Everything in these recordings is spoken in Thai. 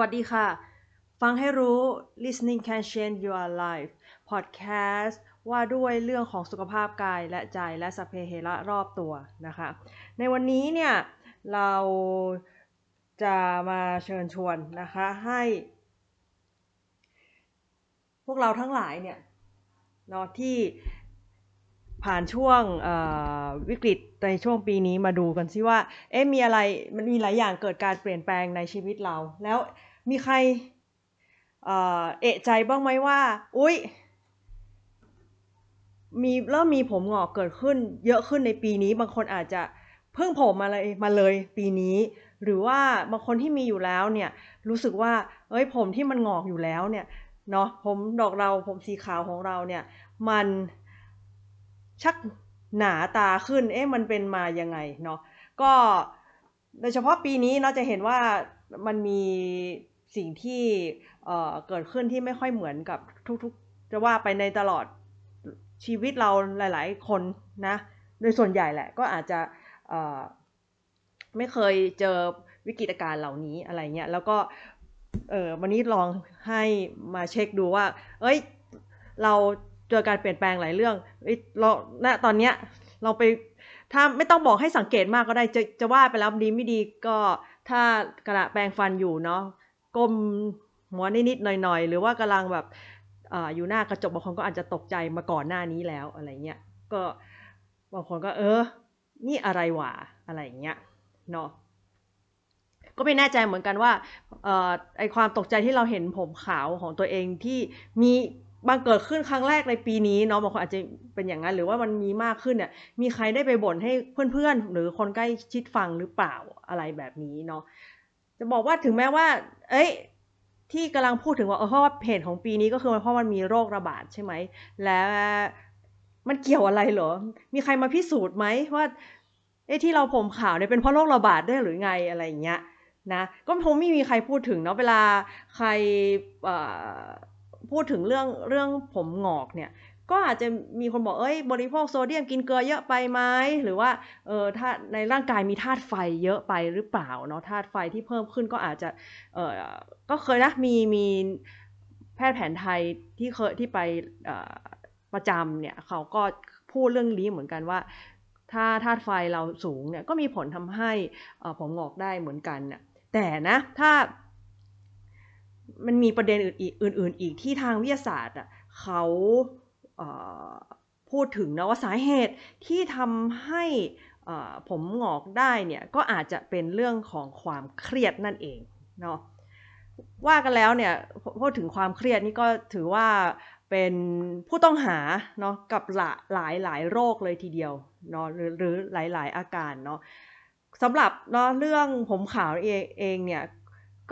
วัสดีค่ะ ฟังให้รู้ listening can change your life podcast ว่าด้วยเรื่องของสุขภาพกายและใจและสพเพเหระรอบตัวนะคะ ในวันนี้เนี่ย เราจะมาเชิญชวนนะคะให้ พวกเราทั้งหลายเนี่ยเนาะที่ผ่านช่วงวิกฤตในช่วงปีนี้มาดูกันซิว่า เอ๊ะมีอะไรมันมีหลายอย่างเกิดการเปลี่ยนแปลงในชีวิตเรา แล้ว มีใครเอะใจบ้างไหมว่า อุ๊ย มีเริ่มมีผมหงอกเกิดขึ้น เยอะขึ้นในปีนี้ บางคนอาจจะเพิ่งผมมาเลยมาเลยปีนี้ หรือว่าบางคนที่มีอยู่แล้วเนี่ย รู้สึกว่า เอ้ยผมที่มันหงอกอยู่แล้วเนี่ยเนาะผมดอกเราผมสีขาวของเราเนี่ย มันชักหนาตาขึ้น เอ๊ะมันเป็นมายังไงเนาะก็โดยเฉพาะปีนี้เราจะเห็นว่ามันมี สิ่งที่เเกิดขึ้นที่ไม่ค่อยเหมือนกับทุกๆ จะว่าไปในตลอดชีวิตเราหลายๆ คนนะ โดยส่วนใหญ่แหละก็อาจจะไม่เคยเจอวิกฤตการณ์เหล่านี้อะไรเงี้ยแล้วก็เออวันนี้ลองให้มาเช็คดูว่า เอ้ย เราเจอการเปลี่ยนแปลงหลายเรื่องเราณตอนเนี้ยเราไปถ้าไม่ต้องบอกให้สังเกตมากก็ได้จะจะว่าไปแล้วดีไม่ดีก็ถ้ากระแปรงฟันอยู่เนาะ ก้มหัวนิดๆหน่อยๆ หรือว่ากำลังแบบออยู่หน้ากระจกบางคนก็อาจจะตกใจมาก่อนหน้านี้แล้วอะไรเงี้ยก็บางคนก็เออ นี่อะไรวะอะไรเงี้ยเนาะก็ไม่แน่ใจเหมือนกันว่าไอความตกใจที่เราเห็นผมขาวของตัวเองที่มีบางเกิดขึ้นครั้งแรกในปีนี้เนาะบางคนอาจจะเป็นอย่างนั้น หรือว่ามันมีมากขึ้นเนี่ยมีใครได้ไปบ่นให้เพื่อนๆ หรือคนใกล้ชิดฟังหรือเปล่าอะไรแบบนี้เนาะจะบอกว่าถึงแม้ว่า เอ้ยที่กำลังพูดถึงว่าเพราะว่าเหตุของปีนี้ก็คือเพราะมันมีโรคระบาดใช่ไหม และมันเกี่ยวอะไรเหรอ มีใครมาพิสูจน์ไหมว่าไอ้ที่เราผมขาวเนี่ยเป็นเพราะโรคระบาดได้หรือไงอะไรอย่างเงี้ยนะก็คงไม่มีใครพูดถึงเนาะเวลาใครพูดถึงเรื่องเรื่องผมหงอกเนี่ย ก็อาจจะมีคนบอกเอ้ยบริโภคโซเดียมกินเกลือเยอะไปไหมหรือว่าเออถ้าในร่างกายมีธาตุไฟเยอะไปหรือเปล่าเนาะธาตุไฟที่เพิ่มขึ้นก็อาจจะเออก็เคยนะมีมีแพทย์แผนไทยที่เคยที่ไปประจำเนี่ยเขาก็พูดเรื่องนี้เหมือนกันว่า ถ้าธาตุไฟเราสูงเนี่ยก็มีผลทำให้ผมงอกได้เหมือนกันเนี่ยแต่นะถ้ามันมีประเด็นอื่นๆอีกที่ทางวิทยาศาสตร์อะเขา พูดถึงนะว่าสาเหตุที่ทำให้ผมหงอกได้เนี่ยก็อาจจะเป็นเรื่องของความเครียดนั่นเองเนาะว่ากันแล้วเนี่ยพูดถึงความเครียดนี่ก็ถือว่าเป็นผู้ต้องหาเนาะกับหลายหลายหลายโรคเลยทีเดียวเนาะหรือหรือหลายหลายอาการเนาะสำหรับเนาะเรื่องผมขาวเองเองเนี่ย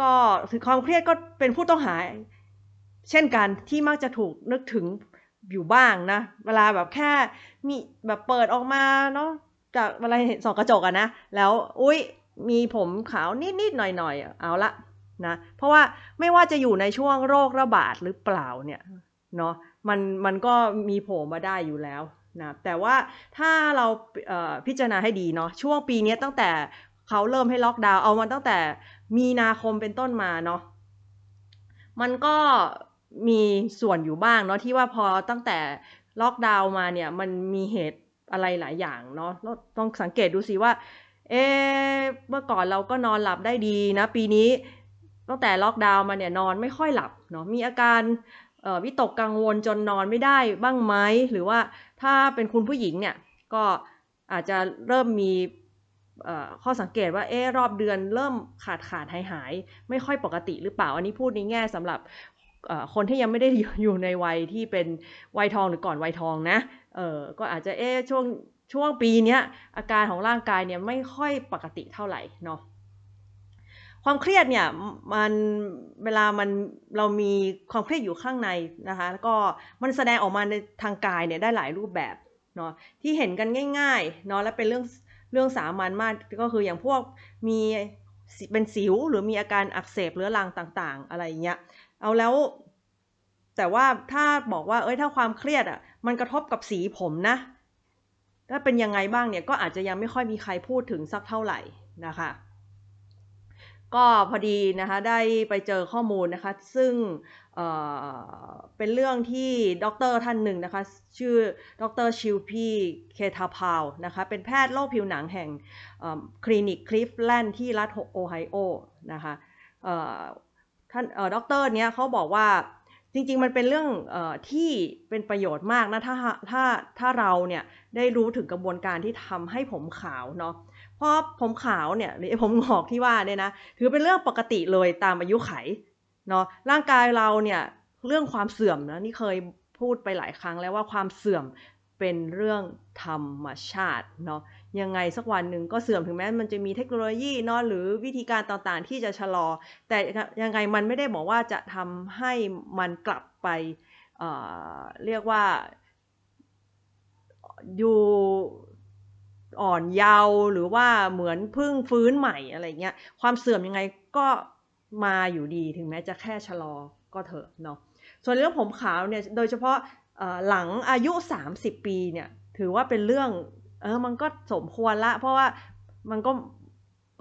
ก็ถึงความเครียดก็เป็นผู้ต้องหา เช่นกันที่มักจะถูกนึกถึง อยู่บ้างนะ เวลาแบบแค่มีแบบเปิดออกมาเนาะจากเวลาเห็นสองกระจกอะนะ แล้วอุ้ยมีผมขาวนิดๆหน่อยๆเอาละนะ เพราะว่าไม่ว่าจะอยู่ในช่วงโรคระบาดหรือเปล่าเนี่ยเนาะมันมันก็มีโผล่มาได้อยู่แล้วนะแต่ว่าถ้าเราพิจารณาให้ดีเนาะช่วงปีนี้ตั้งแต่เขาเริ่มให้ล็อกดาวน์เอามาตั้งแต่มีนาคมเป็นต้นมาเนาะมันก็ มีส่วนอยู่บ้างเนาะที่ว่าพอตั้งแต่ล็อกดาวน์มาเนี่ยมันมีเหตุอะไรหลายอย่างเนาะต้องสังเกตดูสิว่า เอเมื่อก่อนเราก็นอนหลับได้ดีนะ ปีนี้ตั้งแต่ล็อกดาวน์มาเนี่ยนอนไม่ค่อยหลับเนาะมีอาการวิตกกังวลจนนอนไม่ได้บ้างไหมหรือว่าถ้าเป็นคุณผู้หญิงเนี่ยก็อาจจะเริ่มมีข้อสังเกตว่าเอ๊รอบเดือนเริ่มขาดขาดหายหายไม่ค่อยปกติหรือเปล่า อันนี้พูดในแง่สำหรับ คนที่ยังไม่ได้อยู่ในวัยที่เป็นวัยทองหรือก่อนวัยทองนะเออก็อาจจะเอ๊ช่วงช่วงปีนี้อาการของร่างกายเนี่ยไม่ค่อยปกติเท่าไหร่เนาะความเครียดเนี่ยมันเวลามันเรามีความเครียดอยู่ข้างในนะคะแล้วก็มันแสดงออกมาในทางกายเนี่ยได้หลายรูปแบบเนาะที่เห็นกันง่ายๆเนาะและเป็นเรื่องเรื่องสามัญมากก็คืออย่างพวกมีเป็นสิวหรือมีอาการอักเสบเรื้อรังต่างๆ อะไรเงี้ย เอาแล้ว แต่ว่าถ้าบอกว่า เอ้ย ถ้าความเครียดอะ มันกระทบกับสีผมนะ ถ้าเป็นยังไงบ้างเนี่ย ก็อาจจะยังไม่ค่อยมีใครพูดถึงสักเท่าไหร่นะคะ ก็พอดีนะคะได้ไปเจอข้อมูลนะคะ ซึ่งเป็นเรื่องที่ด็อกเตอร์ท่านหนึ่งนะคะ ชื่อดรชิลพีเคทาพาวนะคะ เป็นแพทย์โรคผิวหนังแห่งคลินิกคลีฟแลนด์ที่รัฐโอไฮโอนะคะ ท่านด็อกเตอร์เนี้ยเขาบอกว่าจริง ๆ มันเป็นเรื่องอที่เป็นประโยชน์มากนะถ้าถ้าถ้าเราเนี่ยได้รู้ถึงกระบวนการที่ทำให้ผมขาวเนาะเพราะผมขาวเนี่ยหรือผมหงอกที่ว่าเนี่ยนะถือเป็นเรื่องปกติเลยตามอายุไขเนาะร่างกายเราเนี่ยเรื่องความเสื่อมนะนี่เคยพูดไปหลายครั้งแล้วว่าความเสื่อมเป็นเรื่องธรรมชาติเนาะ ยังไงสักวันหนึ่งก็เสื่อมถึงแม้มันจะมีเทคโนโลยีเนาะหรือวิธีการต่างๆ ที่จะชะลอ แต่ยังไงมันไม่ได้บอกว่าจะทำให้มันกลับไปเเรียกว่าอยู่อ่อนเยาว์หรือว่าเหมือนพึ่งฟื้นใหม่อะไรเงี้ยความเสื่อมยังไงก็มาอยู่ดีถึงแม้จะแค่ชะลอก็เถอะเนาะส่วนเรื่องผมขาวเนี่ยโดยเฉพาะหลังอายุ 30 ปีเนี่ยถือว่าเป็นเรื่อง ออมันก็สมควรละ เพราะว่ามันก็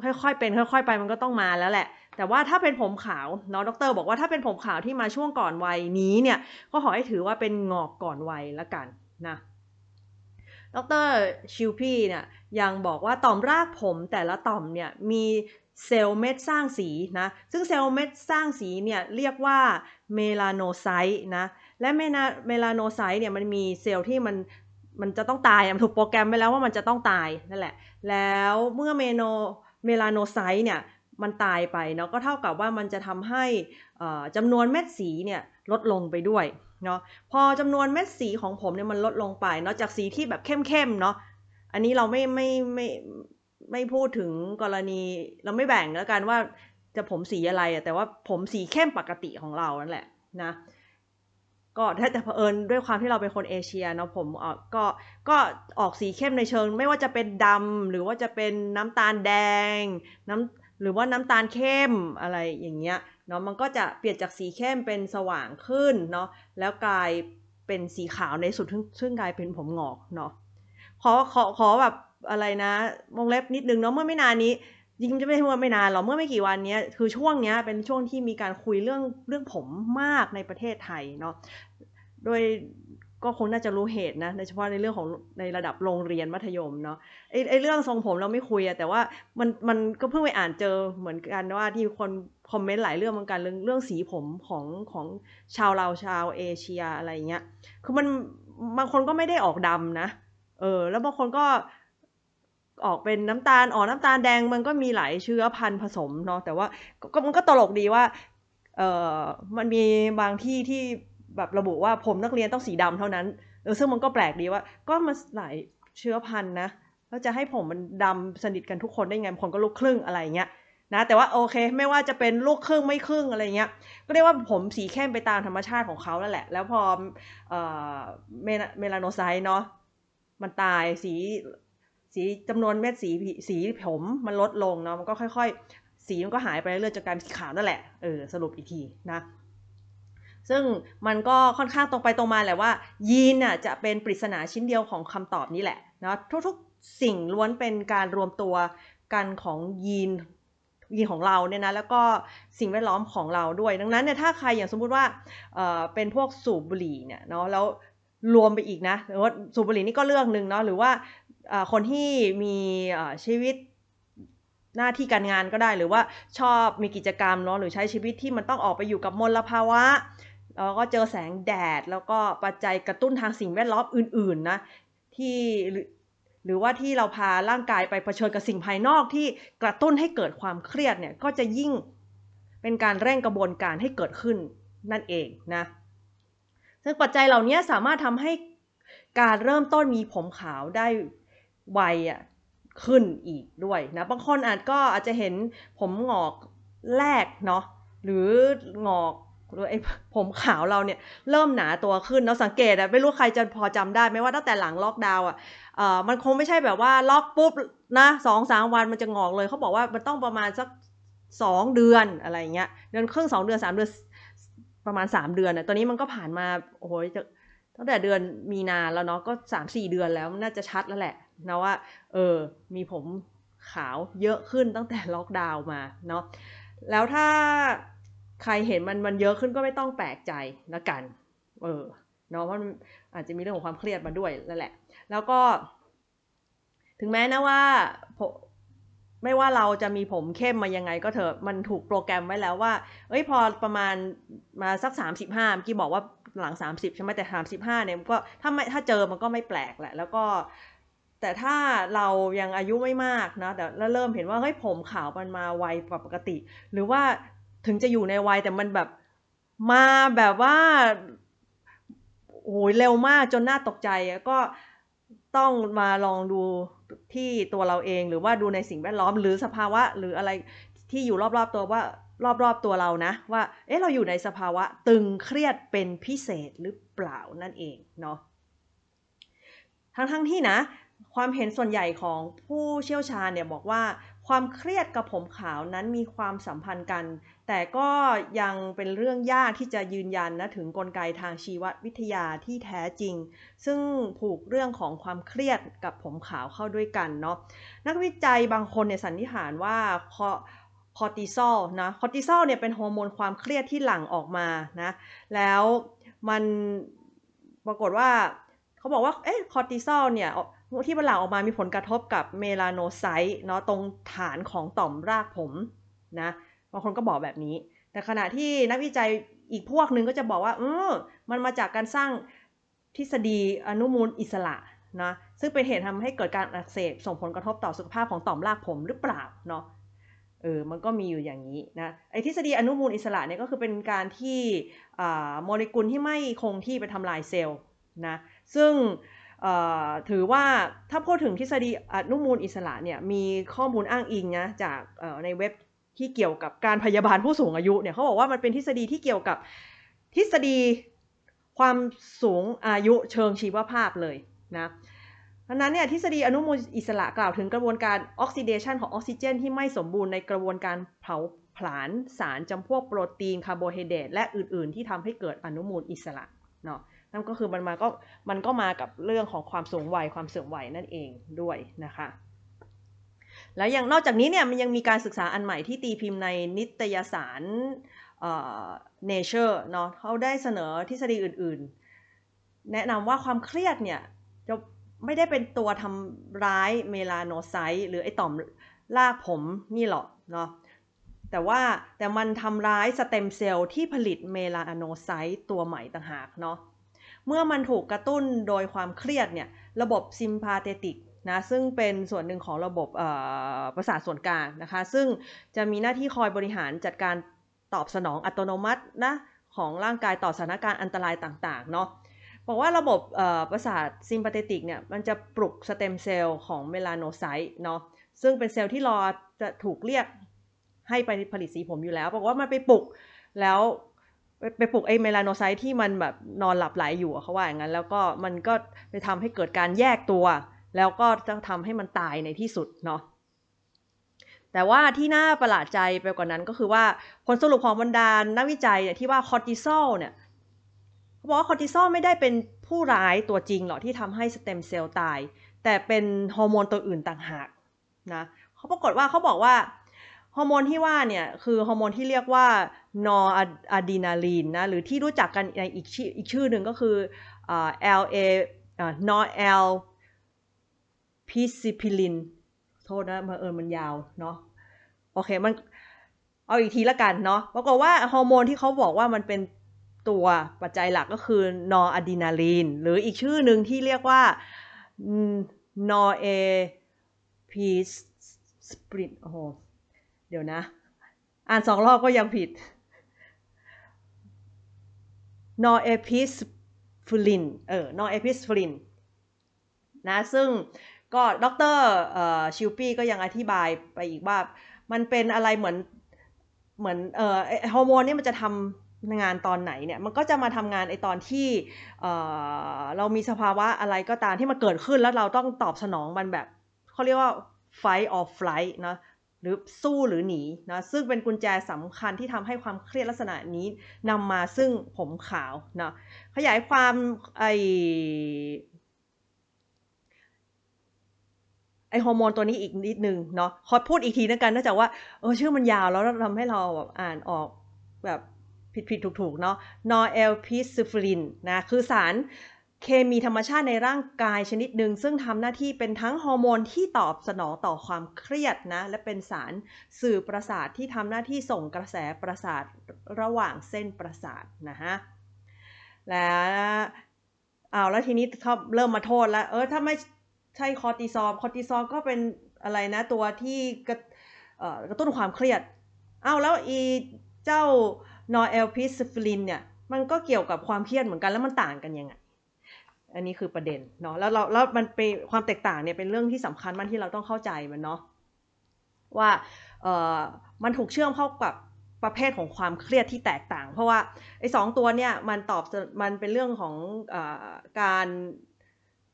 ค่อยๆเป็น ค่อย ๆ ไปมันก็ต้องมาแล้วแหละ แต่ว่าถ้าเป็นผมขาวเนาะดรบอกว่าถ้าเป็นผมขาวที่มาช่วงก่อนวัยนี้เนี่ย ก็ขอให้ถือว่าเป็นงอกก่อนวัยละกันนะดรชิลพี่เนี่ยยังบอกว่าต่อมรากผมแต่ละต่อมเนี่ยมีเซลล์เม็ดสร้างสีนะ ซึ่งเซลล์เม็ดสร้างสีเนี่ยเรียกว่าmelanocyte นะ และ melanocyte เนี่ยมันมีเซลล์ที่มัน มันจะต้องตายมันถูกโปรแกรมไปแล้วว่ามันจะต้องตายนั่นแหละ แล้วเมื่อเมโน melanocyte เนี่ยมันตายไปเนาะก็เท่ากับว่ามันจะทำให้จำนวนเม็ดสีเนี่ยลดลงไปด้วยเนาะพอจำนวนเม็ดสีของผมเนี่ยมันลดลงไปเนาะจากสีที่แบบเข้มๆเนาะอันนี้เราไม่ไม่ไม่ไม่พูดถึงกรณีเราไม่แบ่งแล้วกันว่าจะผมสีอะไรอะแต่ว่าผมสีเข้มปกติของเรานั่นแหละนะ ก็ถ้าจะเผอิญด้วยความที่เราเป็นคนเอเชียเนาะผมออกก็ก็ออกสีเข้มในเชิง ไม่ว่าจะเป็นดำหรือว่าจะเป็นน้ำตาลแดงน้ำหรือว่าน้ำตาลเข้มอะไรอย่างเงี้ยเนาะมันก็จะเปลี่ยนจากสีเข้มเป็นสว่างขึ้นเนาะแล้วกลายเป็นสีขาวในสุดซึ่งกลายเป็นผมหงอกเนาะขอขอขอแบบอะไรนะวงเล็บนิดนึงเนาะเมื่อไม่นานนี้ ยิงจะไม่เมื่อไม่นานหรอกเมื่อไม่กี่วันนี้คือช่วงนี้เป็นช่วงที่มีการคุยเรื่องเรื่องผมมากในประเทศไทยเนาะโดยก็คงน่าจะรู้เหตุนะโดยเฉพาะในเรื่องของในระดับโรงเรียนมัธยมเนาะไอ้ไอ้เรื่องทรงผมเราไม่คุยอะแต่ว่ามันมันก็เพิ่งไปอ่านเจอเหมือนกันว่าที่คนคอมเมนต์หลายเรื่องเหมือนกันเรื่องเรื่องสีผมของของชาวเราชาวเอเชียอะไรเงี้ยคือมันบางคนก็ไม่ได้ออกดำนะเออแล้วบางคนก็ ออกเป็นน้ำตาลอ่อนน้ำตาลแดงมันก็มีหลายเชื้อพันธุ์ผสมเนาะแต่ว่าก็มันก็ตลกดีว่าเออมันมีบางที่ที่แบบระบุว่าผมนักเรียนต้องสีดำเท่านั้นเออซึ่งมันก็แปลกดีว่า ก็มันหลายเชื้อพันธุ์นะแล้วจะให้ผมมันดำสนิทกันทุกคนได้ไงคนก็ลูกครึ่งอะไรเงี้ยนะแต่ว่าโอเค ไม่ว่าจะเป็นลูกครึ่งไม่ครึ่งอะไรเงี้ยก็เรียกว่าผมสีเข้มไปตามธรรมชาติของเขาแล้วแหละ แล้วพอเอ่อเมลาโนไซต์เนาะมันตายสี สีจำนวนเม็ดสีสีผมมันลดลงเนาะมันก็ค่อย ๆ สีมันก็หายไปเรื่อยๆจนกลายเป็นสีขาวนั่นแหละเออสรุปอีกทีนะซึ่งมันก็ค่อนข้างตรงไปตรงมาแหละว่า ยีนน่ะจะเป็นปริศนาชิ้นเดียวของคำตอบนี้แหละนะทุกๆสิ่งล้วนเป็นการรวมตัวกันของยีนยีนของเราเนี่ยนะแล้วก็สิ่งแวดล้อมของเราด้วย ดังนั้นเนี่ยถ้าใครอย่างสมมุติว่าเอ่อเป็นพวกสูบบุหรี่เนี่ยเนาะแล้วรวมไปอีกนะหรือว่าสูบบุหรี่นี่ก็เรื่องหนึ่งเนาะหรือว่า คนที่มีชีวิตหน้าที่การงานก็ได้ หรือว่าชอบมีกิจกรรมเนาะหรือใช้ชีวิตที่มันต้องออกไปอยู่กับมลภาวะแล้วก็เจอแสงแดด แล้วก็ปัจจัยกระตุ้นทางสิ่งแวดล้อมอื่น ๆ นะที่หรือว่าที่เราพาร่างกายไปเผชิญกับสิ่งภายนอกที่กระตุ้นให้เกิดความเครียดเนี่ยก็จะยิ่งเป็นการเร่งกระบวนการให้เกิดขึ้นนั่นเองนะซึ่งปัจจัยเหล่านี้สามารถทำให้การเริ่มต้นมีผมขาวได้ วัยอะขึ้นอีกด้วยนะบางคนอาจก็อาจจะเห็นผมหงอกแรกเนาะหรือหงอกหรือไอ้ผมขาวเราเนี่ยเริ่มหนาตัวขึ้นเราสังเกตอะไม่รู้ใครจะพอจำได้ไหมว่าตั้งแต่หลังล็อกดาวน์อะเอ่อมันคงไม่ใช่แบบว่าล็อกปุ๊บนะสองสามวันมันจะงอกเลยเขาบอกว่ามันต้องประมาณสักสองเดือนอะไรเงี้ยเดือนครึ่งสองเดือนสามเดือนประมาณสามเดือนอะตอนนี้มันก็ผ่านมาโอ้โหจะตั้งแต่เดือนมีนาแล้วเนาะก็สามสี่เดือนแล้วน่าจะชัดแล้วแหละ นะว่าเออมีผมขาวเยอะขึ้นตั้งแต่ล็อกดาวน์มาเนาะแล้วถ้าใครเห็นมันมันเยอะขึ้นก็ไม่ต้องแปลกใจละกัน เออเนาะเพราะมันอาจจะมีเรื่องของความเครียดมาด้วยนั่นแหละ แล้วก็ ถึงแม้นะว่าไม่ว่าเราจะมีผมเข้มมายังไงก็เถอะมันถูกโปรแกรมไว้แล้วว่า เอ้ยพอประมาณมาสักสามสิบห้าเมื่อกี้บอกว่าหลังสามสิบใช่ไหมแต่สามสิบห้าเนี่ยก็ถ้าไม่ถ้าเจอมันก็ไม่แปลกแหละ แล้วก็ แต่ถ้าเรายังอายุไม่มากนะแต่แล้วเริ่มเห็นว่าเฮ้ยผมขาวมันมาไวกว่าปกติ หรือว่าถึงจะอยู่ในวัยแต่มันแบบมาแบบว่าโอ้ยเร็วมากจนน่าตกใจก็ต้องมาลองดูที่ตัวเราเองหรือว่าดูในสิ่งแวดล้อม หรือสภาวะหรืออะไรที่อยู่รอบๆตัวว่ารอบๆตัวเรานะ ว่าเอ๊ะเราอยู่ในสภาวะตึงเครียดเป็นพิเศษหรือเปล่านั่นเองเนาะทั้งๆที่นะ ความเห็นส่วนใหญ่ของผู้เชี่ยวชาญเนี่ยบอกว่าความเครียดกับผมขาวนั้นมีความสัมพันธ์กัน แต่ก็ยังเป็นเรื่องยากที่จะยืนยันนะถึงกลไกทางชีววิทยาที่แท้จริง ซึ่งผูกเรื่องของความเครียดกับผมขาวเข้าด้วยกันเนาะนักวิจัยบางคนเนี่ยสันนิษฐานว่าคอร์ติซอลนะคอร์ติซอลเนี่ยเป็นฮอร์โมนความเครียดที่หลั่งออกมานะแล้วมันปรากฏว่าเขาบอกว่าเอ๊ะคอร์ติซอลเนี่ย ที่มันหลั่งออกมามีผลกระทบกับเมลาโนไซต์เนาะตรงฐานของต่อมรากผมนะบางคนก็บอกแบบนี้ แต่ขณะที่นักวิจัยอีกพวกหนึ่งก็จะบอกว่าเออมันมาจากการสร้างทฤษฎีอนุมูลอิสระนะซึ่งเป็นเหตุทำให้เกิดการอักเสบส่งผลกระทบต่อสุขภาพของต่อมรากผมหรือเปล่าเนาะเออ มันก็มีอยู่อย่างนี้นะ ไอ้ทฤษฎีอนุมูลอิสระเนี่ยก็คือเป็นการที่โมเลกุลที่ไม่คงที่ไปทำลายเซลล์นะ ซึ่ง ถือว่าถ้าพูดถึงทฤษฎีอนุมูลอิสระเนี่ยมีข้อมูลอ้างอิงนะจากในเว็บที่เกี่ยวกับการพยาบาลผู้สูงอายุเนี่ยเขาบอกว่ามันเป็นทฤษฎีที่เกี่ยวกับทฤษฎีความสูงอายุเชิงชีวภาพเลยนะดังนั้นเนี่ยทฤษฎีอนุมูลอิสระกล่าวถึงกระบวนการออกซิเดชันของออกซิเจน ที่ไม่สมบูรณ์ในกระบวนการเผาผลาญสารจำพวกโปรตีนคาร์โบไฮเดรตและอื่น ๆ ที่ทำให้เกิดอนุมูลอิสระเนาะ นั่นก็คือมันมาก็มันก็มากับเรื่องของความสูงวัยความเสื่อมวัยนั่นเองด้วยนะคะแล้วยังนอกจากนี้เนี่ยมันยังมีการศึกษาอันใหม่ที่ตีพิมพ์ในนิตยสาร Nature เนาะเขาได้เสนอทฤษฎีอื่นๆ แนะนำว่าความเครียดเนี่ยจะไม่ได้เป็นตัวทำร้าย melanocyte หรือไอต่อมรากผมนี่หรอกเนาะแต่ว่าแต่มันทำร้ายสเต็มเซลล์ที่ผลิต melanocyte ตัวใหม่ต่างหากเนาะ เมื่อมันถูกกระตุ้นโดยความเครียดเนี่ยระบบซิมพาเทติกนะซึ่งเป็นส่วนหนึ่งของระบบประสาทส่วนกลางนะคะซึ่งจะมีหน้าที่คอยบริหารจัดการตอบสนองอัตโนมัตินะของร่างกายต่อสถานการณ์อันตรายต่างๆเนาะบอกว่าระบบประสาทซิมพาเทติกเนี่ยมันจะปลุกสเต็มเซลล์ของ melanocyte เนาะซึ่งเป็นเซลล์ที่รอจะถูกเรียกให้ไปผลิตสีผมอยู่แล้วบอกว่ามันไปปลุกแล้ว ไปปลุกไอ้ melanocyte ที่มันแบบนอนหลับไหลอยู่เขาว่าอย่างนั้น แล้วก็มันก็ไปทำให้เกิดการแยกตัว แล้วก็จะทำให้มันตายในที่สุดเนาะแต่ว่าที่น่าประหลาดใจไปกว่านั้นก็คือว่าผลสรุปของบรรดานักวิจัยเนี่ยที่ว่าคอร์ติซอลเนี่ยเขาบอกว่าคอร์ติซอลไม่ได้เป็นผู้ร้ายตัวจริงหรอกที่ทำให้สเต็มเซลล์ตาย แต่เป็นฮอร์โมนตัวอื่นต่างหากนะเขาปรากฏว่าเขาบอกว่า ฮอร์โมนที่ว่าเนี่ยคือฮอร์โมนที่เรียกว่า noradrenaline นะหรือที่รู้จักกันในอีกชื่ออีกชื่อหนึ่งก็คือ LA นอร์แอลพิซิพิลินโทษนะมาเอิญมันยาวเนาะโอเคมันเอาอีกทีละกันเนาะปรากฏว่าฮอร์โมนที่เขาบอกว่ามันเป็นตัวปัจจัยหลักก็คือนอร์อะดีนาลีนหรืออีกชื่อหนึ่งที่เรียกว่านอร์เอพีสปรินโอ้โห เดี๋ยวนะ อ่านสองรอบก็ยังผิด นอร์เอพิสฟูลิน เออ norepinephrine นะ ซึ่งก็ดรชิลปี้ก็ยังอธิบายไปอีกว่า มันเป็นอะไรเหมือนเหมือนเอ่อฮอร์โมนนี่มันจะทำงานตอนไหนเนี่ย มันก็จะมาทำงานไอตอนที่เอ่อเรามีสภาวะอะไรก็ตามที่มันเกิดขึ้นแล้วเราต้องตอบสนองมันแบบเขาเรียกว่า fight or flight นะ หรือสู้หรือหนีนะซึ่งเป็นกุญแจสำคัญที่ทำให้ความเครียดลักษณะนี้นำมาซึ่งผมขาวนะขยายความไอไอฮอร์โมนตัวนี้อีกนิดนึงเนาะขอพูดอีกทีนะกันเนื่องจากว่าเออชื่อมันยาวแล้วทำให้เราแบบอ่านออกแบบผิดผิดถูกถูกเนาะ norepinephrine นะคือสาร เคมีธรรมชาติในร่างกายชนิดหนึ่งซึ่งทำหน้าที่เป็นทั้งฮอร์โมนที่ตอบสนองต่อความเครียดนะ และเป็นสารสื่อประสาทที่ทำหน้าที่ส่งกระแสประสาทระหว่างเส้นประสาทนะฮะแล้วอ้าวแล้วทีนี้เขาเริ่มมาโทษแล้วเออถ้าไม่ใช่คอร์ติซอลคอร์ติซอลก็เป็นอะไรนะตัวที่กระกระตุ้นความเครียดอ้าวแล้วอีเจ้า norepinephrine เนี่ยมันก็เกี่ยวกับความเครียดเหมือนกันแล้วมันต่างกันยังไง อันนี้คือประเด็นเนาะแล้วเราแล้วมันเป็นความแตกต่างเนี่ยเป็นเรื่องที่สำคัญมันที่เราต้องเข้าใจมันเนาะว่าเออมันถูกเชื่อมเข้ากับประเภทของความเครียดที่แตกต่าง เพราะว่าไอ้สองตัวเนี่ยมันตอบมันเป็นเรื่องของอการ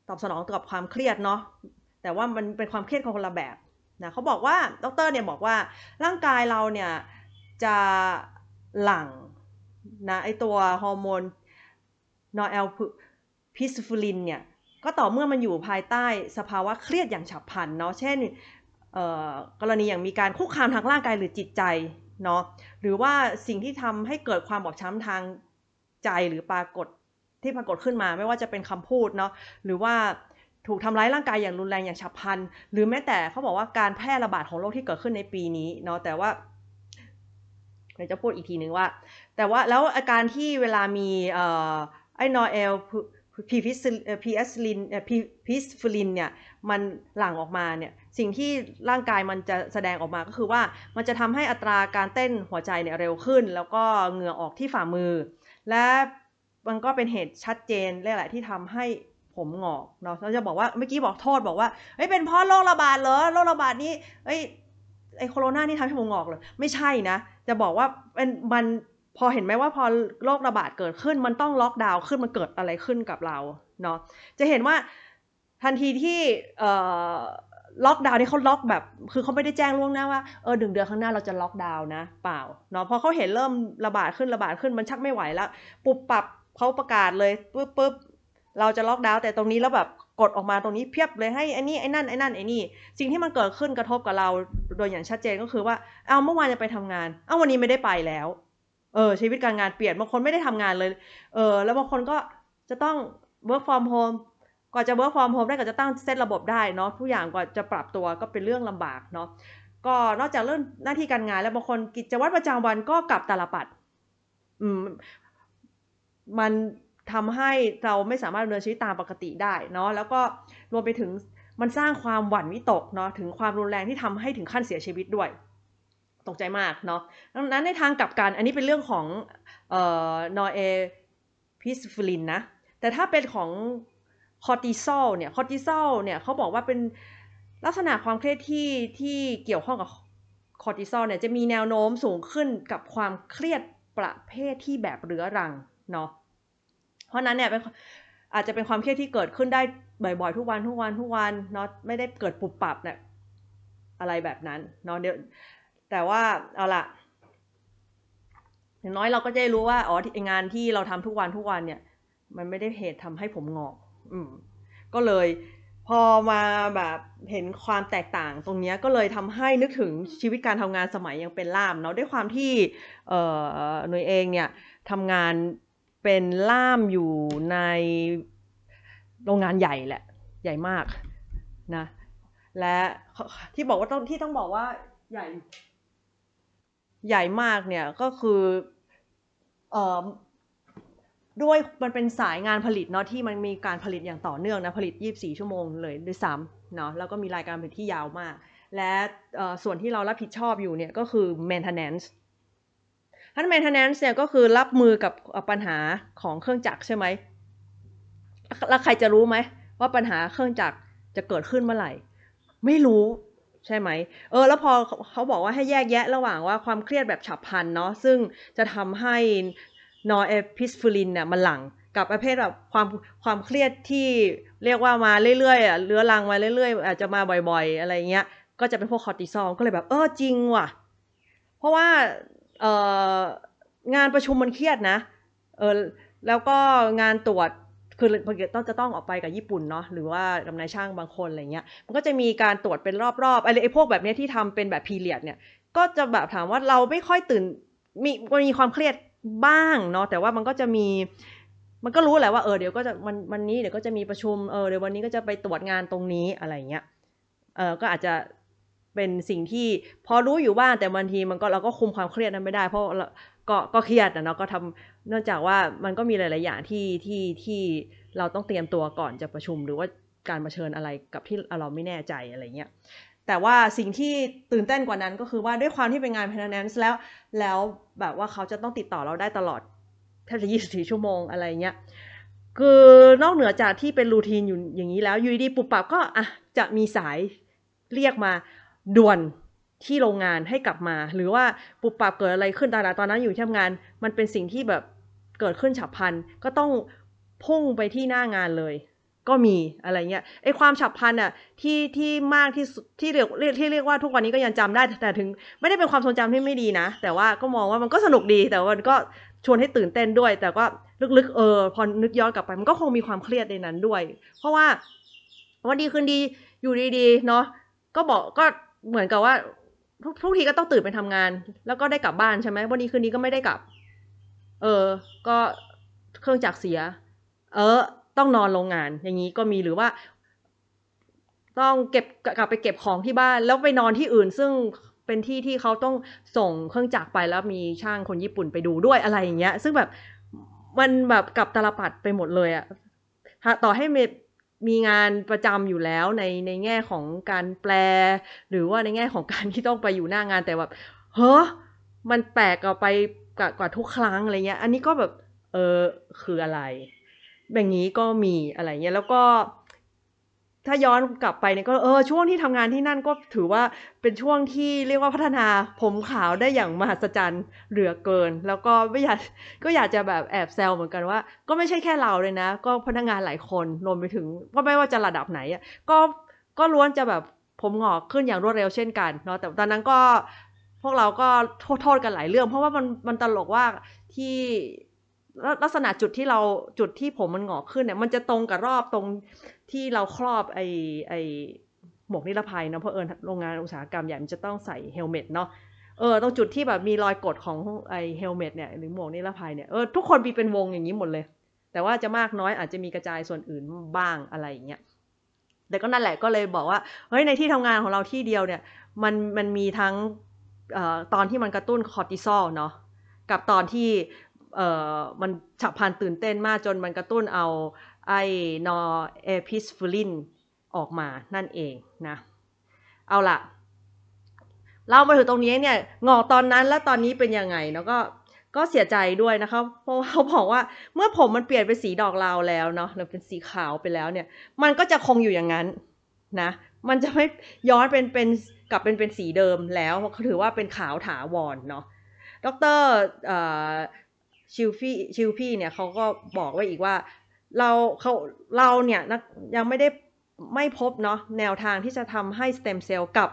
ตอบสนองกับความเครียดเนาะแต่ว่ามันเป็นความเครียดของคนละแบบนะเขาบอกว่าดรเนี่ยบอกว่าร่างกายเราเนี่ยจะหลั่งนะไอตัวฮอร์โมน norepinephrine เนี่ยก็ต่อเมื่อมันอยู่ภายใต้สภาวะเครียดอย่างฉับพลันเนาะเช่นกรณีอย่างมีการคุกคามทางร่างกายหรือจิตใจเนาะหรือว่าสิ่งที่ทำให้เกิดความบอบช้ำทางใจหรือปรากฏที่ปรากฏขึ้นมาไม่ว่าจะเป็นคำพูดเนาะหรือว่าถูกทำร้ายร่างกายอย่างรุนแรงอย่างฉับพลัน หรือแม้แต่เขาบอกว่าการแพร่ระบาดของโรคที่เกิดขึ้นในปีนี้เนาะแต่ว่าเดี๋ยวจะพูดอีกทีนึงว่า แต่ว่าแล้วอาการที่เวลามีไอ้ norepinephrine epinephrine เนี่ยมันหลั่งออกมาเนี่ยสิ่งที่ร่างกายมันจะแสดงออกมาก็คือว่ามันจะทำให้อัตราการเต้นหัวใจเนี่ยเร็วขึ้น แล้วก็เหงื่อออกที่ฝ่ามือ และมันก็เป็นเหตุชัดเจนแหละที่ทำให้ผมหงอกเนาะเราจะบอกว่าเมื่อกี้บอกโทษบอกว่าเฮ้ยเป็นเพราะโรคระบาดเหรอโรคระบาดนี้เอ้ยไอโคโรนานี่ทำให้ผมหงอกเลยไม่ใช่นะ จะบอกว่าเป็นมัน พอเห็นไหมว่าพอโรคระบาดเกิดขึ้นมันต้องล็อกดาวน์ขึ้นมันเกิดอะไรขึ้นกับเราเนาะจะเห็นว่าทันทีที่ล็อกดาวน์นี่เขาล็อกแบบ คือเขาไม่ได้แจ้งล่วงหน้าว่าเออดึงเดือนข้างหน้าเราจะล็อกดาวน์นะ เปล่าเนาะพอเขาเห็นเริ่มระบาดขึ้นระบาดขึ้นมันชักไม่ไหวแล้ว ปุบปับเขาประกาศเลยปุ๊บปุ๊บเราจะล็อกดาวน์แต่ตรงนี้แล้วแบบกดออกมาตรงนี้เพียบเลยให้ไอ้นี่ไอ้นั่นไอ้นั่นไอ้นี่สิ่งที่มันเกิดขึ้นกระทบกับเราโดยอย่างชัดเจนก็คือว่า เอาเมื่อวานจะไปทำงาน เอาวันนี้ไม่ได้ไปแล้ว เออชีวิตการงานเปลี่ยนบางคนไม่ได้ทำงานเลย เออแล้วบางคนก็จะต้อง work from home กว่าจะ work from home ได้ก็จะตั้งเซตระบบได้เนาะทุกอย่างกว่าจะปรับตัวก็เป็นเรื่องลำบากเนาะก็นอกจากเรื่องหน้าที่การงานแล้วบางคนกิจวัตรประจำวันก็กลับตาลปัด อืม มันทำให้เราไม่สามารถดำเนินชีวิตตามปกติได้เนาะแล้วก็รวมไปถึงมันสร้างความหวั่นวิตกเนาะถึงความรุนแรงที่ทำให้ถึงขั้นเสียชีวิตด้วย ตกใจมากเนาะดังนั้นในทางกลับกัน อันนี้เป็นเรื่องของเอ่อ norepinephrine นะ แต่ถ้าเป็นของคอร์ติซอลเนี่ย คอร์ติซอลเนี่ยเขาบอกว่าเป็นลักษณะความเครียดที่ที่เกี่ยวข้องกับคอร์ติซอลเนี่ยจะมีแนวโน้มสูงขึ้นกับความเครียดประเภทที่แบบเรื้อรังเนาะ เพราะนั้นเนี่ยเป็นอาจจะเป็นความเครียดที่เกิดขึ้นได้บ่อยๆ ทุกวันทุกวันทุกวันเนาะไม่ได้เกิดปุบปับเนี่ยอะไรแบบนั้นเนาะเดี๋ยว แต่ว่าเอาละอย่างน้อยเราก็จะรู้ว่าอ๋องานที่เราทำทุกวันทุกวันเนี่ย มันไม่ได้เหตุทำให้ผมงอก อืม ก็เลยพอมาแบบเห็นความแตกต่างตรงนี้ก็เลยทำให้นึกถึงชีวิตการทำงานสมัยยังเป็นล่ามเนาะด้วยความที่เอ่อหน่วยเองเนี่ยทำงานเป็นล่ามอยู่ในโรงงานใหญ่แหละ ใหญ่มากนะ และที่บอกว่าต้องที่ต้องบอกว่าใหญ่ ใหญ่มากเนี่ยก็คือเอ่อด้วยมันเป็นสายงานผลิตเนาะที่มันมีการผลิตอย่างต่อเนื่องนะผลิต 24 ชั่วโมงเลยด้วยซ้ำเนาะแล้วก็มีรายการผลิตที่ยาวมาก และส่วนที่เรารับผิดชอบอยู่เนี่ยก็คือ maintenance ท่าน maintenance เนี่ยก็คือรับมือกับปัญหาของเครื่องจักรใช่ไหมแล้วใครจะรู้ไหมว่าปัญหาเครื่องจักรจะเกิดขึ้นเมื่อไหร่ ไม่รู้ ใช่ไหม เออ แล้วพอเขาบอกว่าให้แยกแยะระหว่างว่าความเครียดแบบฉับพลันเนาะ ซึ่งจะทำให้นอร์เอพิสฟิลินเนี่ยมันหลังกับประเภทแบบความความเครียดที่เรียกว่ามาเรื่อยๆอะเรื้อรังมาเรื่อยๆ อาจจะมาบ่อย ๆ อะไรเงี้ย ก็จะเป็นพวกคอร์ติซอลก็เลยแบบเออจริงว่ะ เพราะว่าเอองานประชุมมันเครียดนะ เออแล้วก็งานตรวจ คือต้องจะต้องออกไปกับญี่ปุ่นเนาะหรือว่ากับนายช่างบางคนอะไรเงี้ยมันก็จะมีการตรวจเป็นรอบๆอะไรไอ้พวกแบบนี้ที่ทำเป็นแบบพีเรียดเนี่ยก็จะแบบถามว่าเราไม่ค่อยตื่นมีมันมีความเครียดบ้างเนาะแต่ว่ามันก็จะมีมันก็รู้แหละว่าเออเดี๋ยวก็จะวันวันนี้เดี๋ยวก็จะมีประชุมเออเดี๋ยววันนี้ก็จะไปตรวจงานตรงนี้อะไรเงี้ยเออก็อาจจะเป็นสิ่งที่พอรู้อยู่บ้างแต่บางทีมันก็เราก็คุมความเครียดนั้นไม่ได้ เพราะก็ก็เครียดนะเนาะก็ทำ เนื่องจากว่ามันก็มีหลาย ๆ อย่างที่ที่ที่เราต้องเตรียมตัวก่อนจะประชุม หรือว่าการมาเชิญอะไรกับที่เราไม่แน่ใจอะไรเงี้ยแต่ว่าสิ่งที่ตื่นเต้นกว่านั้นก็คือว่าด้วยความที่เป็นงาน p พ n น n น n ์แล้ว แล้วแบบว่าเขาจะต้องติดต่อเราได้ตลอดแทบจะ 24 ชั่วโมงอะไรเงี้ยคือนอกเหนือจากที่เป็นรูทีนอยู่อย่างนี้แล้วยูดีปุบปับก็อะจะมีสายเรียกมาด่วน ที่โรงงานให้กลับมา หรือว่าปุบปับเกิดอะไรขึ้นตอนนั้นตอนนั้นอยู่ที่ทำงาน มันเป็นสิ่งที่แบบเกิดขึ้นฉับพลันก็ต้องพุ่งไปที่หน้างานเลย ก็มีอะไรเงี้ยไอความฉับพลันอะที่ที่มากที่ที่เรียกที่เรียกว่าทุกวันนี้ก็ยังจำได้แต่ถึง ไม่ได้เป็นความทรงจำที่ไม่ดีนะ แต่ว่าก็มองว่ามันก็สนุกดีแต่ว่ามันก็ชวนให้ตื่นเต้นด้วย แต่ก็ลึกๆเออพอนึกย้อนกลับไปมันก็คงมีความเครียดในนั้นด้วย เพราะว่าวันดีคืนดีอยู่ดีๆเนาะก็บอกก็เหมือนกับว่า ทุกทุกทีก็ต้องตื่นไปทำงาน แล้วก็ได้กลับบ้านใช่ไหมวันนี้คืนนี้ก็ไม่ได้กลับ เออ ก็เครื่องจักรเสีย เออ ต้องนอนโรงงาน อย่างนี้ก็มีหรือว่า ต้องเก็บกลับไปเก็บของที่บ้าน แล้วไปนอนที่อื่น ซึ่งเป็นที่ที่เขาต้องส่งเครื่องจักรไปแล้วมีช่างคนญี่ปุ่นไปดูด้วยอะไรอย่างเงี้ย ซึ่งแบบมันแบบกับตลปัดไปหมดเลยอะต่อให้มี มีงานประจำอยู่แล้วในในแง่ของการแปล หรือว่าในแง่ของการที่ต้องไปอยู่หน้างานแต่แบบเฮ้อมันแปลกกว่าไปกว่ากว่าทุกครั้งอะไรเงี้ย อันนี้ก็แบบเออคืออะไรแบบนี้ก็มีอะไรเงี้ยแล้วก็ ถ้าย้อนกลับไปเนี่ยก็เออช่วงที่ทำงานที่นั่นก็ถือว่าเป็นช่วงที่เรียกว่าพัฒนาผมขาวได้อย่างมหัศจรรย์เหลือเกิน แล้วก็ไม่อยากก็อยากจะแบบแอบแซวเหมือนกันว่า ก็ไม่ใช่แค่เราเลยนะ ก็พนักงานหลายคนรวมไปถึงก็ไม่ว่าจะระดับไหนอะก็ก็ล้วนจะแบบผมหงอกขึ้นอย่างรวดเร็วเช่นกันเนาะแต่ตอนนั้นก็พวกเราก็โทษโทษกันหลายเรื่อง เพราะว่ามันมันตลกว่าที่ลักษณะจุดที่เราจุดที่ผมมันหงอกขึ้นเนี่ยมันจะตรงกับรอบตรง ที่เราครอบไอไอหมวกนิรภัยเนาะเพราะเอิญโรงงานอุตสาหกรรมใหญ่มันจะต้องใส่เฮลเมตเนาะเออตรงจุดที่แบบมีรอยกดของไอเฮลเมตเนี่ยหรือหมวกนิรภัยเนี่ยเออทุกคนมีเป็นวงอย่างนี้หมดเลย แต่ว่าจะมากน้อยอาจจะมีกระจายส่วนอื่นบ้างอะไรอย่างเงี้ยแต่ก็นั่นแหละก็เลยบอกว่าเฮ้ยในที่ทำงานของเราที่เดียวเนี่ยมันมันมีทั้งออตอนที่มันกระตุ้นคอร์ติซอลเนาะกับตอนที่เอ่อมันฉับพลันตื่นเต้นมากจนมันกระตุ้นเอา ไอ norepinephrine ออกมานั่นเองนะ เอาละเรามาถึงตรงนี้เนี่ยหงอกตอนนั้นและตอนนี้เป็นยังไงแล้วก็ก็เสียใจด้วยนะคะเพราะเขาบอกว่าเมื่อผมมันเปลี่ยนเป็นสีดอกเลาแล้วเนาะหรือเป็นสีขาวไปแล้วเนี่ย มันก็จะคงอยู่อย่างนั้นนะ มันจะไม่ย้อนเป็นเป็นกลับเป็นเป็นสีเดิมแล้วเขาถือว่าเป็นขาวถาวรเนาะดรชิลฟี่ชิลพี่เนี่ยเขาก็บอกไว้อีกว่า เราเขาเราเนี่ยยังไม่ได้ไม่พบเนาะแนวทางที่จะทำให้สเต็มเซลล์กับ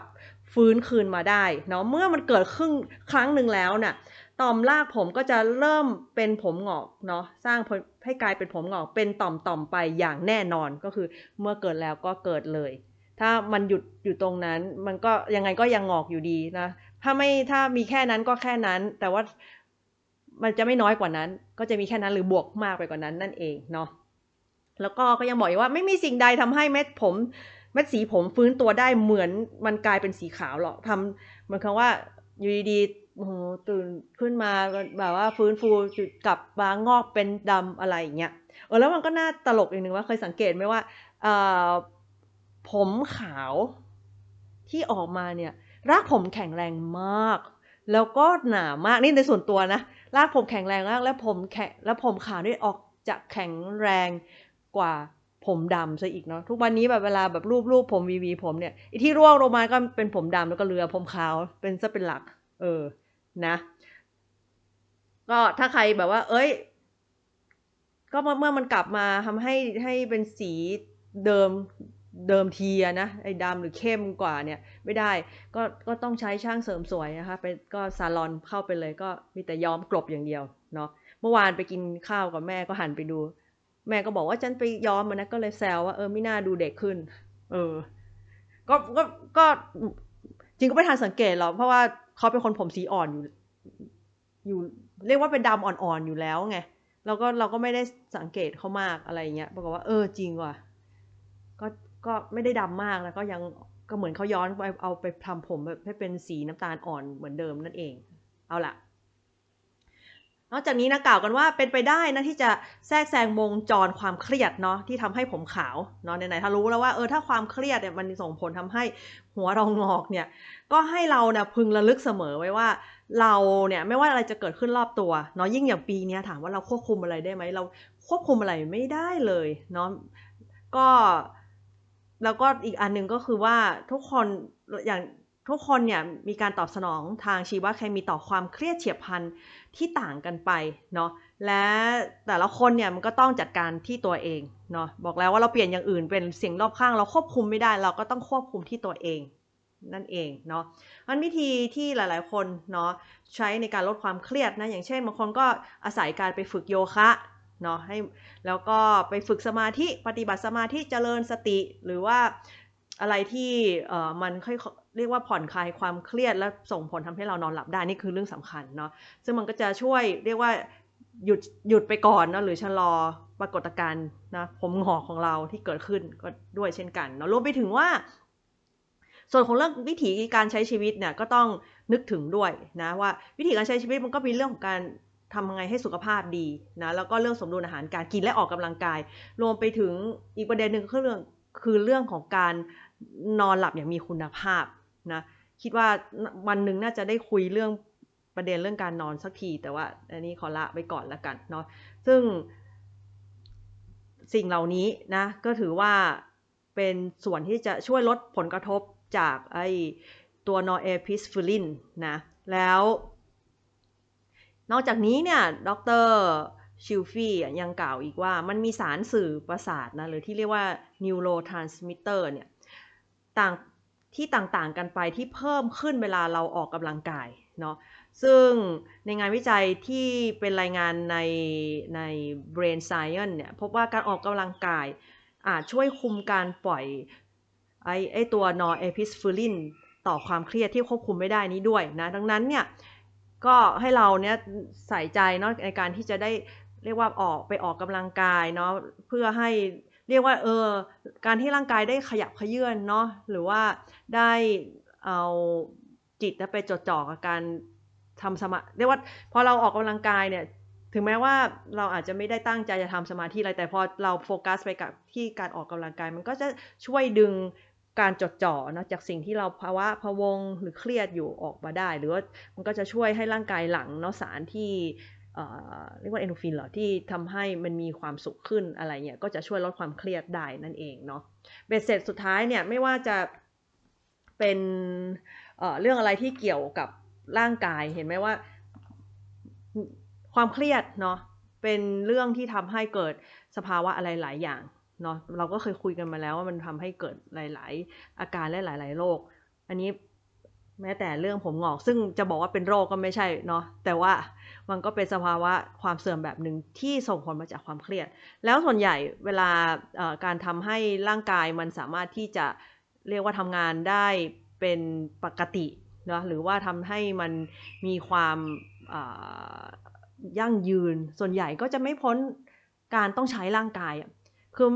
ฟื้นคืนมาได้เนาะเมื่อมันเกิดครึ่งครั้งหนึ่งแล้วเนี่ยต่อมรากผมก็จะเริ่มเป็นผมหงอกเนาะสร้างให้กลายเป็นผมหงอกเป็นต่อมต่อมไปอย่างแน่นอนก็คือเมื่อเกิดแล้วก็เกิดเลย ถ้ามันหยุดอยู่ตรงนั้นมันก็ยังไงก็ยังหงอกอยู่ดีนะถ้าไม่ถ้ามีแค่นั้นก็แค่นั้น แต่ว่ามันจะไม่น้อยกว่านั้น ก็จะมีแค่นั้นหรือบวกมากไปกว่านั้นนั่นเองเนาะ แล้วก็ก็ยังบอกอีกว่าไม่มีสิ่งใดทำให้เม็ดผม เม็ดสีผมฟื้นตัวได้เหมือนมันกลายเป็นสีขาวหรอกทำเหมือนคำว่าอยู่ดีๆโอ้โหตื่นขึ้นมาแบบว่าฟื้นฟูจุดกลับมางอกเป็นดำอะไรอย่างเงี้ยเออแล้วมันก็น่าตลกอีกหนึ่งว่าเคยสังเกตไหมว่าเอ่อผมขาวที่ออกมาเนี่ยรากผมแข็งแรงมาก แล้วก็หนามากนี่ในส่วนตัวนะรากผมแข็งแรงมากแล้วผมแข็งแล้วผมขาวนี่ออกจะแข็งแรง กว่าผมดำซะอีกเนาะทุกวันนี้แบบเวลาแบบรูปรูปผมวีวีผมเนี่ยที่ร่วงลงมาก็เป็นผมดำแล้วก็เรือผมขาวเป็นซะเป็นหลัก เออนะก็ถ้าใครแบบว่า เอ้ย ก็เมื่อมันกลับมาทำให้ให้เป็นสีเดิมเดิมทีนะไอ้ดำหรือเข้มกว่าเนี่ย ไม่ได้ก็ก็ต้องใช้ช่างเสริมสวยนะคะไปก็ซาลอนเข้าไปเลยก็มีแต่ย้อมกลบอย่างเดียวเนาะเมื่อวานไปกินข้าวกับแม่ก็หันไปดู แม่ก็บอกว่าฉันไปย้อมมันนะก็เลยแซวว่าเออไม่น่าดูเด็กขึ้น เออ ก็ก็ก็จริงก็ไม่ทันสังเกตหรอกเพราะว่าเขาเป็นคนผมสีอ่อนอยู่ อยู่เรียกว่าเป็นดำอ่อนๆอยู่แล้วไงเราก็เราก็ไม่ได้สังเกตเขามากอะไรเงี้ยปรากฏว่าเออจริงว่ะก็ก็ไม่ได้ดำมากแล้วก็ยังก็เหมือนเขาย้อนไปเอาไปทำผมแบบให้เป็นสีน้ำตาลอ่อนเหมือนเดิมนั่นเอง เอาละ นอกจากนี้นะกล่าวกันว่าเป็นไปได้นะที่จะแทรกแซงวงจรความเครียดเนาะที่ทำให้ผมขาวเนาะไหนๆถ้ารู้แล้วว่าเออถ้าความเครียดเนี่ยมันส่งผลทำให้หัวเรางอกเนี่ยก็ให้เราเนี่ยพึงระลึกเสมอไว้ว่าเราเนี่ยไม่ว่าอะไรจะเกิดขึ้นรอบตัวเนาะยิ่งอย่างปีนี้ถามว่าเราควบคุมอะไรได้ไหมเราควบคุมอะไรไม่ได้เลยเนาะก็แล้วก็อีกอันหนึ่งก็คือว่าทุกคนอย่าง ทุกคนเนี่ยมีการตอบสนองทางชีวเคมีต่อความเครียดเฉียบพลันที่ต่างกันไปเนาะและแต่ละคนเนี่ยมันก็ต้องจัดการที่ตัวเองเนาะบอกแล้วว่าเราเปลี่ยนอย่างอื่นเป็นเสียงรอบข้างเราควบคุมไม่ได้ เราก็ต้องควบคุมที่ตัวเองนั่นเองเนาะมันวิธีที่หลายๆคนเนาะใช้ในการลดความเครียดนะอย่างเช่นบางคนก็อาศัยการไปฝึกโยคะเนาะให้แล้วก็ไปฝึกสมาธิปฏิบัติสมาธิเจริญสติ หรือว่าอะไรที่เอ่อมันค่อย เรียกว่าผ่อนคลายความเครียดและส่งผลทำให้เรานอนหลับได้นี่คือเรื่องสำคัญเนาะซึ่งมันก็จะช่วยเรียกว่าหยุดหยุดไปก่อนเนาะหรือชะลอปรากฏการณ์นะผมหงอกของเราที่เกิดขึ้นก็ด้วยเช่นกันเนาะรวมไปถึงว่า ส่วนของเรื่องวิถีการใช้ชีวิตเนี่ยก็ต้องนึกถึงด้วยนะว่าวิธีการใช้ชีวิตมันก็มีเรื่องของการทำยังไงให้สุขภาพดีนะแล้วก็เรื่องสมดุลอาหารการกินและออกกำลังกาย รวมไปถึงอีกประเด็นหนึ่งคือเรื่องคือเรื่องของการนอนหลับอย่างมีคุณภาพ นะคิดว่าวันหนึ่งน่าจะได้คุยเรื่องประเด็นเรื่องการนอนสักทีแต่ว่าอันนี้ขอละไปก่อนแล้วกันเนาะซึ่งสิ่งเหล่านี้นะก็ถือว่าเป็นส่วนที่จะช่วยลดผลกระทบจากไอตัว norepinephrine นะแล้ว นอกจากนี้เนี่ยดรชิลฟี่ยังกล่าวอีกว่ามันมีสารสื่อประสาทนะหรือที่เรียกว่า neurotransmitter เนี่ยต่าง ที่ต่างๆกันไปที่เพิ่มขึ้นเวลาเราออกกำลังกายเนาะซึ่งในงานวิจัยที่เป็นรายงานในใน Brain Science เนี่ยพบว่าการออกกำลังกายอาจช่วยคุมการปล่อยไอไอตัว norepinephrine ต่อความเครียดที่ควบคุมไม่ได้นี้ด้วยนะ ดังนั้นเนี่ยก็ให้เราเนี่ยใส่ใจเนาะในการที่จะได้เรียกว่าออกไปออกกำลังกายเนาะเพื่อให้ เรียกว่าเออการที่ร่างกายได้ขยับขยื่นเนาะหรือว่าได้เอาจิตไปจดจ่อกับการทำสมาเรียกว่าพอเราออกกำลังกายเนี่ยถึงแม้ว่าเราอาจจะไม่ได้ตั้งใจจะทำสมาธิอะไรแต่พอเราโฟกัสไปกับที่การออกกำลังกาย มันก็จะช่วยดึงการจดจ่อนะจากสิ่งที่เราภาวะพะวงหรือเครียดอยู่ออกมาได้ หรือว่ามันก็จะช่วยให้ร่างกายหลังเนาะสารที่ เรียกว่าเอนโดฟินเหรอที่ทำให้มันมีความสุขขึ้นอะไรเงี้ยก็จะช่วยลดความเครียดได้นั่นเองเนาะเบ็ดเสร็จสุดท้ายเนี่ยไม่ว่าจะเป็นเเรื่องอะไรที่เกี่ยวกับร่างกายเห็นไหมว่าความเครียดเนาะเป็นเรื่องที่ทำให้เกิดสภาวะอะไรหลายอย่างเนาะเราก็เคยคุยกันมาแล้วว่ามันทำให้เกิดหลาย ๆ อาการและหลาย ๆ โรคอันนี้แม้แต่เรื่องผมงอก ซึ่งจะบอกว่าเป็นโรคก็ไม่ใช่เนาะแต่ว่า มันก็เป็นสภาวะความเสื่อมแบบหนึ่งที่ส่งผลมาจากความเครียด แล้วส่วนใหญ่เวลาการทำให้ร่างกายมันสามารถที่จะเรียกว่าทำงานได้เป็นปกติเนาะหรือว่าทำให้มันมีความยั่งยืน ส่วนใหญ่ก็จะไม่พ้นการต้องใช้ร่างกายคือ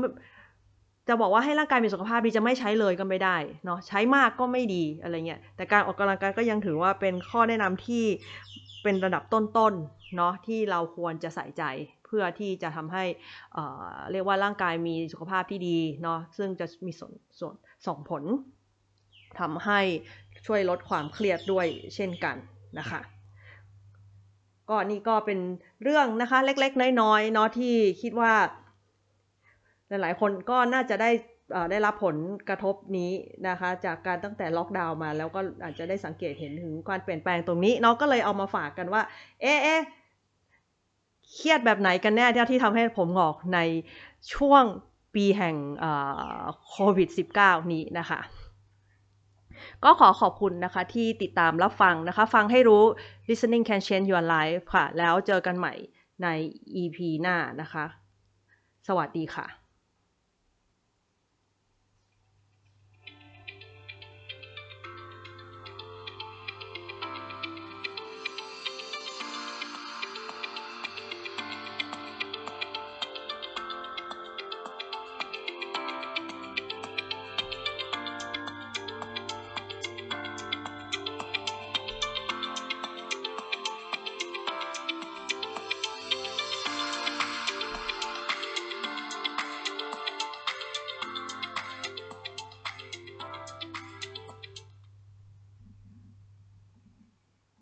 จะบอกว่าให้ร่างกายมีสุขภาพดีจะไม่ใช้เลยก็ไม่ได้เนาะใช้มากก็ไม่ดีอะไรเงี้ยแต่การออกกำลังกายก็ยังถือว่าเป็นข้อแนะนำที่ เป็นระดับต้นๆเนาะที่เราควรจะใส่ใจเพื่อที่จะทำให้เเรียกว่าร่างกายมีสุขภาพที่ดีเนาะซึ่งจะมีส่วนส่วนส่งผลทำให้ช่วยลดความเครียดด้วยเช่นกันนะคะก็นี่ก็เป็นเรื่องนะคะเล็กๆ น้อยๆเนาะที่คิดว่า หลายๆคนก็น่าจะได้ ได้รับผลกระทบนี้นะคะ จากการตั้งแต่ล็อกดาวน์มา แล้วก็อาจจะได้สังเกตเห็นถึงการเปลี่ยนแปลงตรงนี้เนาะก็เลยเอามาฝากกันว่า เอ๊ะเครียดแบบไหนกันแน่ที่ทำให้ผมหงอกในช่วงปีแห่งโควิด -19 นี้นะคะก็ขอขอบคุณนะคะที่ติดตามรับฟังนะคะ ฟังให้รู้ listening can change your life ค่ะ แล้วเจอกันใหม่ใน EP หน้านะคะ สวัสดีค่ะ